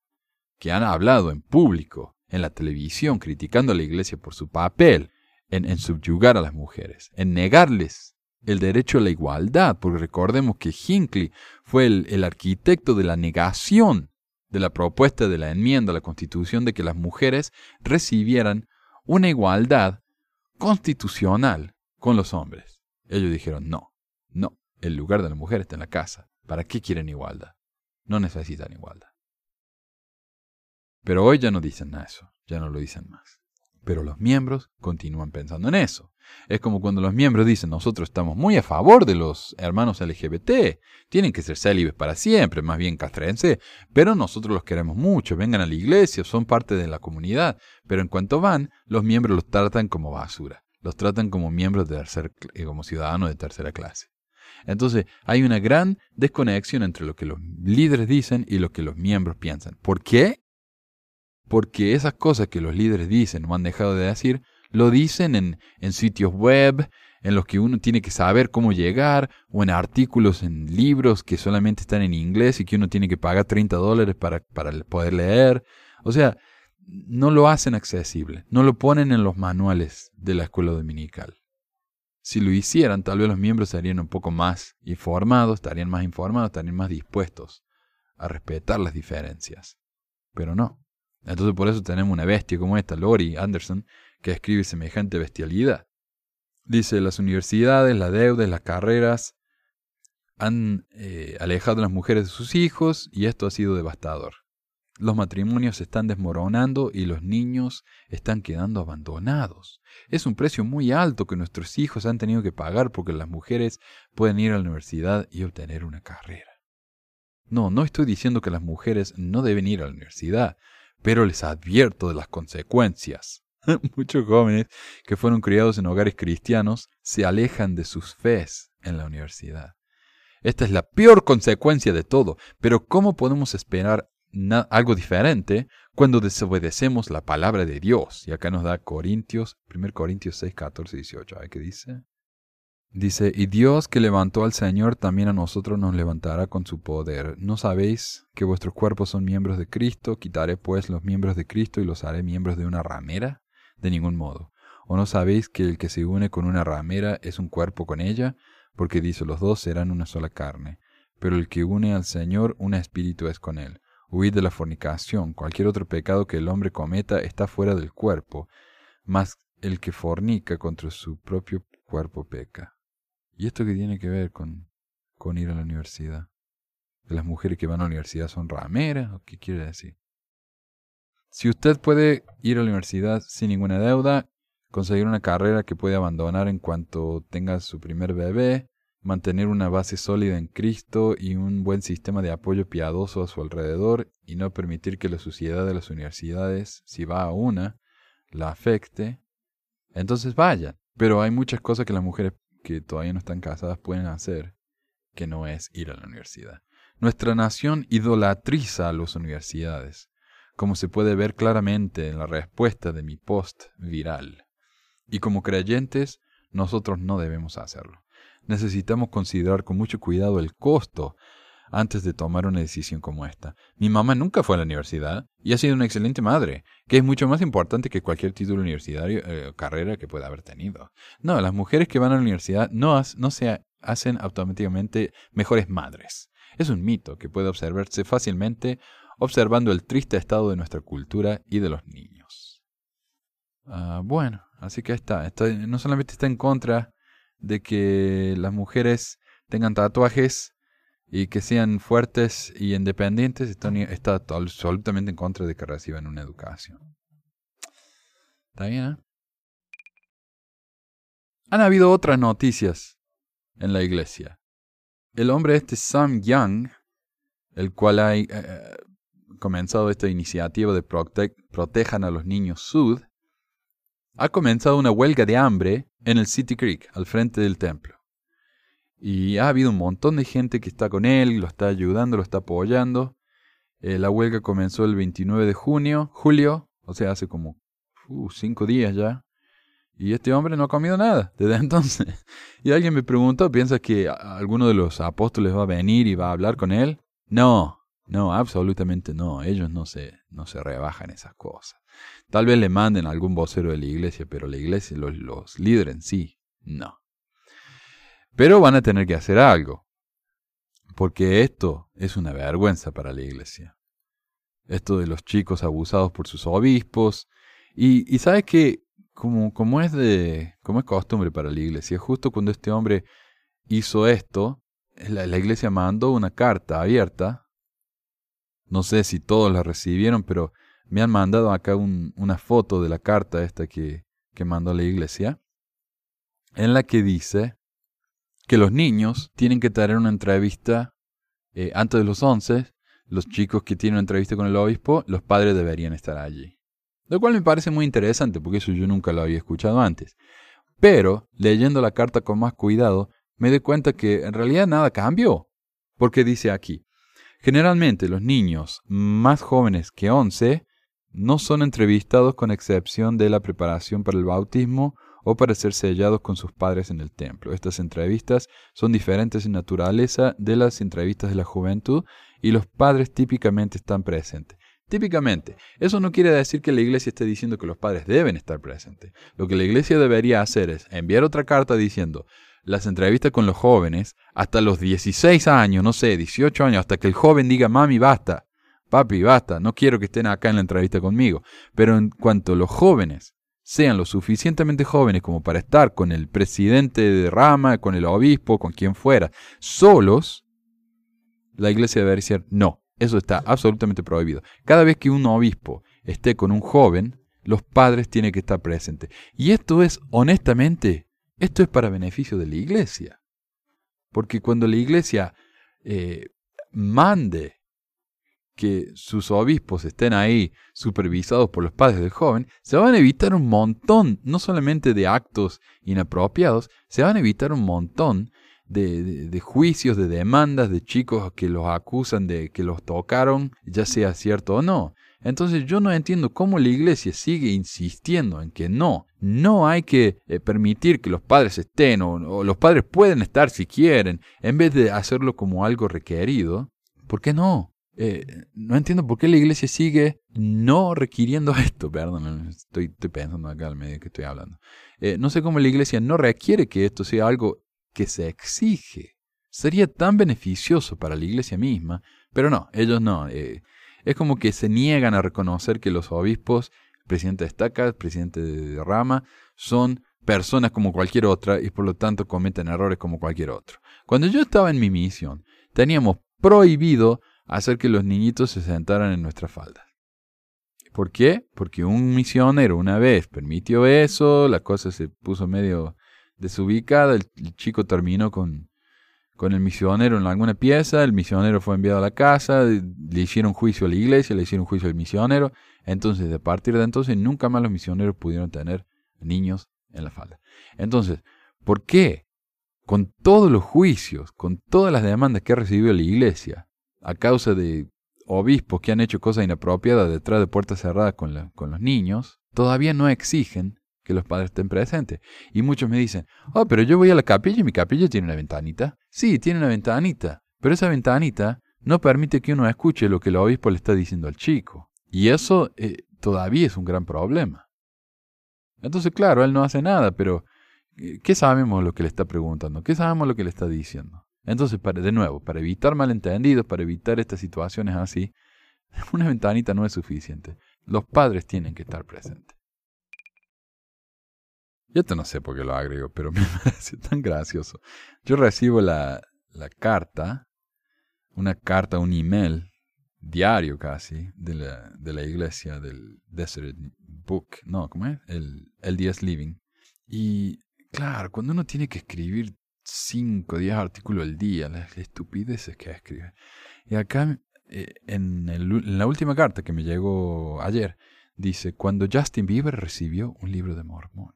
que han hablado en público, en la televisión, criticando a la iglesia por su papel en, en subyugar a las mujeres, en negarles el derecho a la igualdad, porque recordemos que Hinckley fue el, arquitecto de la negación de la propuesta de la enmienda a la Constitución de que las mujeres recibieran una igualdad constitucional con los hombres. Ellos dijeron, no, no, el lugar de la mujer está en la casa. ¿Para qué quieren igualdad? No necesitan igualdad. Pero hoy ya no dicen eso, ya no lo dicen más. Pero los miembros continúan pensando en eso. Es como cuando los miembros dicen nosotros estamos muy a favor de los hermanos LGBT, tienen que ser célibes para siempre, más bien castrense, pero nosotros los queremos mucho, vengan a la iglesia, son parte de la comunidad, pero en cuanto van, los miembros los tratan como basura, los tratan como miembros de tercer, eh, como ciudadanos de tercera clase. Entonces hay una gran desconexión entre lo que los líderes dicen y lo que los miembros piensan. ¿Por qué? Porque esas cosas que los líderes dicen o han dejado de decir, lo dicen en, sitios web, en los que uno tiene que saber cómo llegar, o en artículos, en libros que solamente están en inglés y que uno tiene que pagar 30 dólares para, para poder leer. O sea, no lo hacen accesible, no lo ponen en los manuales de la escuela dominical. Si lo hicieran, tal vez los miembros estarían un poco más informados, estarían más informados, estarían más dispuestos a respetar las diferencias. Pero no. Entonces por eso tenemos una bestia como esta, Lori Anderson, que escribe semejante bestialidad. Dice, las universidades, la deuda, las carreras han eh, alejado a las mujeres de sus hijos y esto ha sido devastador. Los matrimonios se están desmoronando y los niños están quedando abandonados. Es un precio muy alto que nuestros hijos han tenido que pagar porque las mujeres pueden ir a la universidad y obtener una carrera. No, no estoy diciendo que las mujeres no deben ir a la universidad pero les advierto de las consecuencias. Muchos jóvenes que fueron criados en hogares cristianos se alejan de sus fes en la universidad. Esta es la peor consecuencia de todo, pero ¿cómo podemos esperar algo diferente cuando desobedecemos la palabra de Dios? Y acá nos da Corintios, 1 Corintios 6, 14, 18. ¿Qué dice? Dice, y Dios que levantó al Señor también a nosotros nos levantará con su poder. ¿No sabéis que vuestros cuerpos son miembros de Cristo? Quitaré pues los miembros de Cristo y los haré miembros de una ramera? De ningún modo. ¿O no sabéis que el que se une con una ramera es un cuerpo con ella? Porque dice, los dos serán una sola carne. Pero el que une al Señor, un espíritu es con él. Huid de la fornicación. Cualquier otro pecado que el hombre cometa está fuera del cuerpo, mas el que fornica contra su propio cuerpo peca. ¿Y esto qué tiene que ver con, con ir a la universidad? ¿Que las mujeres que van a la universidad son rameras? ¿O qué quiere decir? Si usted puede ir a la universidad sin ninguna deuda, conseguir una carrera que puede abandonar en cuanto tenga su primer bebé, mantener una base sólida en Cristo y un buen sistema de apoyo piadoso a su alrededor y no permitir que la suciedad de las universidades, si va a una, la afecte, entonces vayan. Pero hay muchas cosas que las mujeres que todavía no están casadas pueden hacer, que no es ir a la universidad. Nuestra nación idolatriza a las universidades, como se puede ver claramente en la respuesta de mi post viral. Y como creyentes, nosotros no debemos hacerlo. necesitamos considerar con mucho cuidado el costo antes de tomar una decisión como esta. Mi mamá nunca fue a la universidad y ha sido una excelente madre, que es mucho más importante que cualquier título universitario o carrera que pueda haber tenido. No, las mujeres que van a la universidad no, no se hacen automáticamente mejores madres. Es un mito que puede observarse fácilmente observando el triste estado de nuestra cultura y de los niños. Ah, bueno, así que está. No solamente está en contra de que las mujeres tengan tatuajes y que sean fuertes y independientes, está, está absolutamente en contra de que reciban una educación. ¿Está bien? Eh? Han habido otras noticias en la iglesia. El hombre este Sam Young, el cual ha eh, eh, comenzado esta iniciativa de Protejan a los Niños Sud, ha comenzado una huelga de hambre en el City Creek, al frente del templo. Y ha habido un montón de gente que está con él, lo está ayudando, lo está apoyando. Eh, la huelga comenzó el 29 de junio, julio, o sea, hace como uh, cinco días ya. Y este hombre no ha comido nada desde entonces. Y alguien me preguntó, ¿piensas que alguno de los apóstoles va a venir y va a hablar con él? No, no, absolutamente no. Ellos no se, no se rebajan esas cosas. Tal vez le manden algún vocero de la iglesia, pero la iglesia, los, los líderes sí, no. Pero van a tener que hacer algo. Porque esto es una vergüenza para la iglesia. Esto de los chicos abusados por sus obispos. Y, y sabes que como, es de, como es costumbre para la iglesia, justo cuando este hombre hizo esto, la, iglesia mandó una carta abierta. No sé si todos la recibieron, pero me han mandado acá una foto de la carta esta que, que mandó la iglesia, en la que dice que los niños tienen que tener una entrevista eh, antes de los 11, los chicos que tienen una entrevista con el obispo, los padres deberían estar allí. Lo cual me parece muy interesante, porque eso yo nunca lo había escuchado antes. Pero, leyendo la carta con más cuidado, me doy cuenta que en realidad nada cambió. Porque dice aquí, generalmente los niños más jóvenes que 11 no son entrevistados con excepción de la preparación para el bautismo o para ser sellados con sus padres en el templo. Estas entrevistas son diferentes en naturaleza de las entrevistas de la juventud y los padres típicamente están presentes. Típicamente, eso no quiere decir que la iglesia esté diciendo que los padres deben estar presentes. Lo que la iglesia debería hacer es enviar otra carta diciendo las entrevistas con los jóvenes hasta los 16 años, no sé, 18 años, hasta que el joven diga, mami, basta, papi, basta, no quiero que estén acá en la entrevista conmigo. Pero en cuanto los jóvenes sean lo suficientemente jóvenes como para estar con el presidente de rama, con el obispo, con quien fuera, solos, la iglesia debe decir no, eso está absolutamente prohibido. Cada vez que un obispo esté con un joven, los padres tienen que estar presentes. Y esto es, honestamente, esto es para beneficio de la iglesia. Porque cuando la iglesia eh, mande que sus obispos estén ahí supervisados por los padres del joven, se van a evitar un montón, no solamente de actos inapropiados, se van a evitar un montón de, juicios, de demandas de chicos que los acusan de que los tocaron, ya sea cierto o no. Entonces yo no entiendo cómo la iglesia sigue insistiendo en que no, no hay que eh, permitir que los padres estén o, los padres pueden estar si quieren, en vez de hacerlo como algo requerido. ¿Por qué no? Eh, no entiendo por qué la iglesia sigue no requiriendo esto. Perdón, estoy, pensando acá al medio que estoy hablando. Eh, no sé cómo la iglesia no requiere que esto sea algo que se exige. Sería tan beneficioso para la iglesia misma, pero no, ellos no. Eh, es como que se niegan a reconocer que los obispos, presidente de estaca, presidente de rama, son personas como cualquier otra y por lo tanto cometen errores como cualquier otro. Cuando yo estaba en mi misión, teníamos prohibido hacer que los niñitos se sentaran en nuestras faldas. ¿Por qué? Porque un misionero una vez permitió eso, la cosa se puso medio desubicada, el, chico terminó con, con el misionero en alguna pieza, el misionero fue enviado a la casa, le hicieron juicio a la iglesia, le hicieron juicio al misionero, entonces de partir de entonces nunca más los misioneros pudieron tener niños en la falda. Entonces, ¿por qué? Con todos los juicios, con todas las demandas que ha recibido la iglesia, a causa de obispos que han hecho cosas inapropiadas detrás de puertas cerradas con, con los niños, todavía no exigen que los padres estén presentes. Y muchos me dicen, oh, pero yo voy a la capilla y mi capilla tiene una ventanita. Sí, tiene una ventanita, pero esa ventanita no permite que uno escuche lo que el obispo le está diciendo al chico. Y eso eh, todavía es un gran problema. Entonces, claro, él no hace nada, pero eh, ¿qué sabemos lo que le está preguntando? ¿Qué sabemos lo que le está diciendo? Entonces, de nuevo, para evitar malentendidos, para evitar estas situaciones así, una ventanita no es suficiente. Los padres tienen que estar presentes. Yo esto no sé por qué lo agrego, pero me parece tan gracioso. Yo recibo la, la carta, una carta, un email diario casi, de la, de la iglesia del Desert Book, no, ¿cómo es? El, el LDS Living. Y claro, cuando uno tiene que escribir 5 o 10 artículos al día, las estupideces que escribe. Y acá, eh, en, la última carta que me llegó ayer, dice, cuando Justin Bieber recibió un libro de Mormón.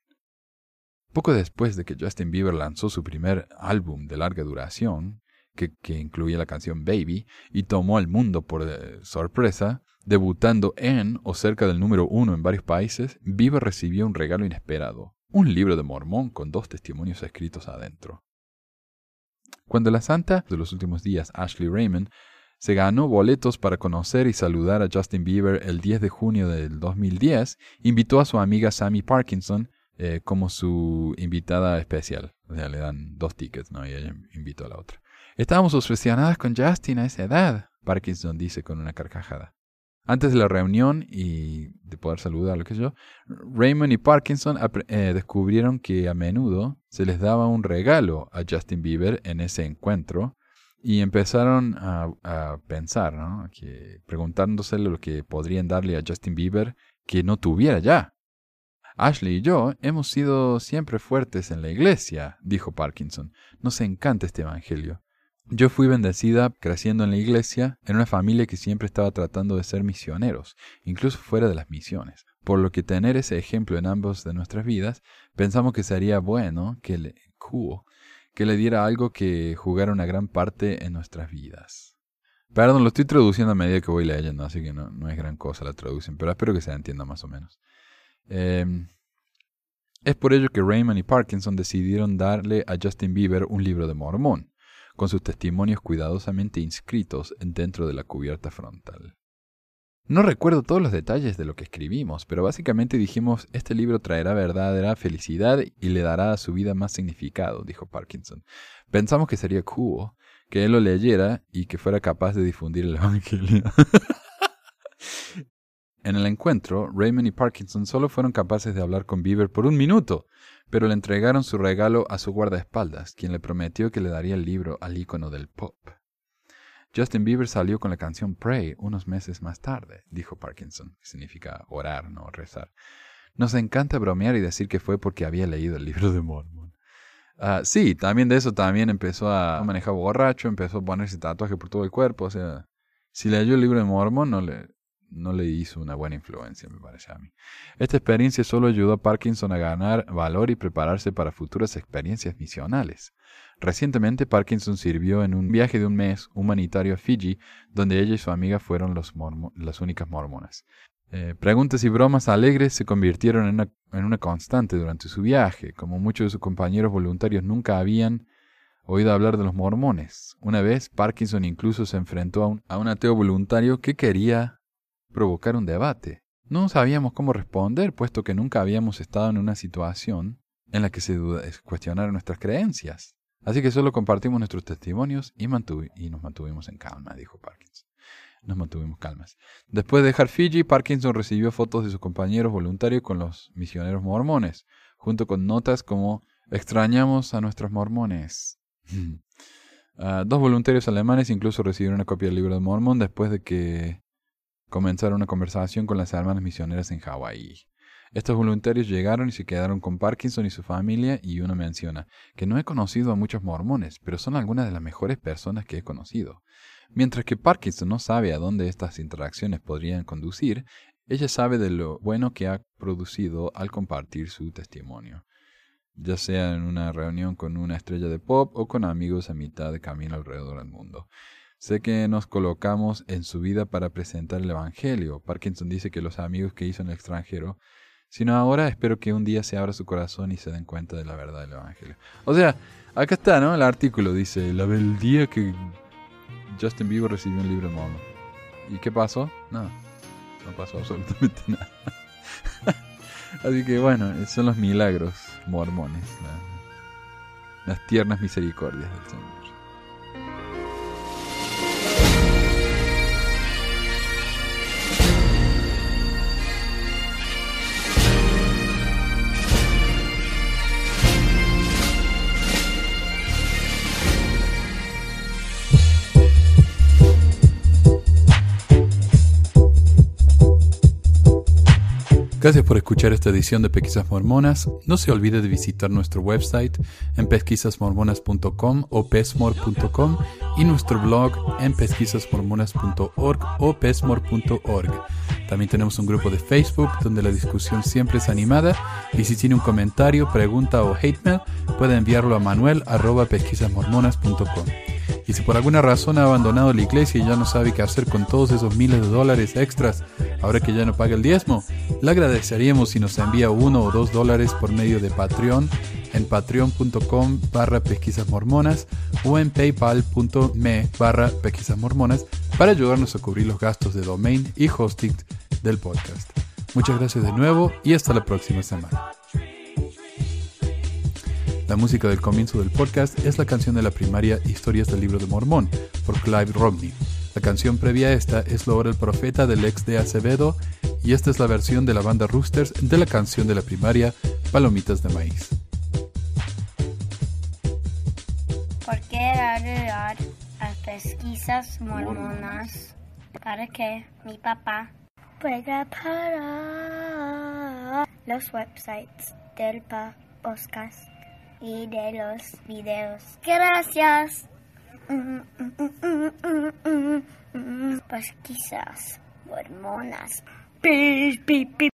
Poco después de que Justin Bieber lanzó su primer álbum de larga duración, que, incluía la canción Baby, y tomó al mundo por eh, sorpresa, debutando en o cerca del número uno en varios países, Bieber recibió un regalo inesperado, un libro de Mormón con dos testimonios escritos adentro. Cuando la santa de los últimos días, Ashley Raymond, se ganó boletos para conocer y saludar a Justin Bieber el 10 de junio del 2010, invitó a su amiga Sammy Parkinson, eh, como su invitada especial. O sea, le dan dos tickets, ¿no? Y ella invitó a la otra. Estábamos obsesionadas con Justin a esa edad, Parkinson dice con una carcajada. Antes de la reunión y de poder saludar, lo que yo, Raymond y Parkinson eh, descubrieron que a menudo se les daba un regalo a Justin Bieber en ese encuentro y empezaron a, pensar, ¿no? Que preguntándosele lo que podrían darle a Justin Bieber que no tuviera ya. Ashley y yo hemos sido siempre fuertes en la iglesia, dijo Parkinson. Nos encanta este Evangelio. Yo fui bendecida creciendo en la iglesia, en una familia que siempre estaba tratando de ser misioneros, incluso fuera de las misiones. Por lo que tener ese ejemplo en ambos de nuestras vidas, pensamos que sería bueno que le, que le diera algo que jugara una gran parte en nuestras vidas. Perdón, lo estoy traduciendo a medida que voy leyendo, así que no, no es gran cosa la traducción, pero espero que se entienda más o menos. Em, es por ello que Raymond y Parkinson decidieron darle a Justin Bieber un libro de Mormón, con sus testimonios cuidadosamente inscritos dentro de la cubierta frontal. No recuerdo todos los detalles de lo que escribimos, pero básicamente dijimos, este libro traerá verdadera felicidad y le dará a su vida más significado, dijo Parkinson. Pensamos que sería cool que él lo leyera y que fuera capaz de difundir el Evangelio. En el encuentro, Raymond y Parkinson solo fueron capaces de hablar con Bieber por un minuto, pero le entregaron su regalo a su guardaespaldas, quien le prometió que le daría el libro al ícono del pop. Justin Bieber salió con la canción Pray unos meses más tarde, dijo Parkinson, que significa orar, no rezar. Nos encanta bromear y decir que fue porque había leído el libro de Mormon. Ah, sí, también de eso también empezó a manejar borracho, empezó a ponerse tatuaje por todo el cuerpo, o sea, si leyó el libro de Mormon no le, no le hizo una buena influencia, me parece a mí. Esta experiencia solo ayudó a Parkinson a ganar valor y prepararse para futuras experiencias misionales. Recientemente Parkinson sirvió en un viaje de un mes humanitario a Fiji, donde ella y su amiga fueron las únicas mormonas. Eh, preguntas y bromas alegres se convirtieron en una, en una, constante durante su viaje, como muchos de sus compañeros voluntarios nunca habían oído hablar de los mormones. Una vez, Parkinson incluso se enfrentó a un, a un ateo voluntario que quería provocar un debate. No sabíamos cómo responder, puesto que nunca habíamos estado en una situación en la que se cuestionaron nuestras creencias. Así que solo compartimos nuestros testimonios y, y nos mantuvimos en calma, dijo Parkinson. Nos mantuvimos calmas. Después de dejar Fiji, Parkinson recibió fotos de sus compañeros voluntarios con los misioneros mormones, junto con notas como extrañamos a nuestros mormones. Ah, dos voluntarios alemanes incluso recibieron una copia del libro de Mormón después de que comenzaron una conversación con las hermanas misioneras en Hawái. Estos voluntarios llegaron y se quedaron con Parkinson y su familia y uno menciona que no he conocido a muchos mormones, pero son algunas de las mejores personas que he conocido. Mientras que Parkinson no sabe a dónde estas interacciones podrían conducir, ella sabe de lo bueno que ha producido al compartir su testimonio, ya sea en una reunión con una estrella de pop o con amigos a mitad de camino alrededor del mundo. Sé que nos colocamos en su vida para presentar el Evangelio. Parkinson dice que los amigos que hizo en el extranjero sino ahora espero que un día se abra su corazón y se den cuenta de la verdad del Evangelio. O sea, acá está, ¿no? El artículo dice, la, el día que Justin Bieber recibió un libro de. ¿Y qué pasó? No, no pasó absolutamente nada. Así que bueno, son los milagros mormones, la- las tiernas misericordias del Señor. Gracias por escuchar esta edición de Pesquisas Mormonas. No se olvide de visitar nuestro website en pesquisasmormonas.com o pesmor.com y nuestro blog en pesquisasmormonas.org o pesmor.org. También tenemos un grupo de Facebook donde la discusión siempre es animada y si tiene un comentario, pregunta o hate mail puede enviarlo a manuel arroba pesquisasmormonas.com. Y si por alguna razón ha abandonado la iglesia y ya no sabe qué hacer con todos esos miles de dólares extras, ahora que ya no paga el diezmo, le agradeceríamos si nos envía uno o dos dólares por medio de Patreon en patreon.com barra o en paypal.me barra para ayudarnos a cubrir los gastos de domain y hosting del podcast. Muchas gracias de nuevo y hasta la próxima semana. La música del comienzo del podcast es la canción de la primaria Historias del Libro de Mormón por Clive Romney. La canción previa a esta es la obra El Profeta del ex de Acevedo y esta es la versión de la banda Roosters de la canción de la primaria Palomitas de Maíz. ¿Por qué ayudar a pesquisas mormonas? Para que mi papá pueda parar los websites del podcast y de los videos. Gracias. Pesquisas mormonas. Pi, pi, pi,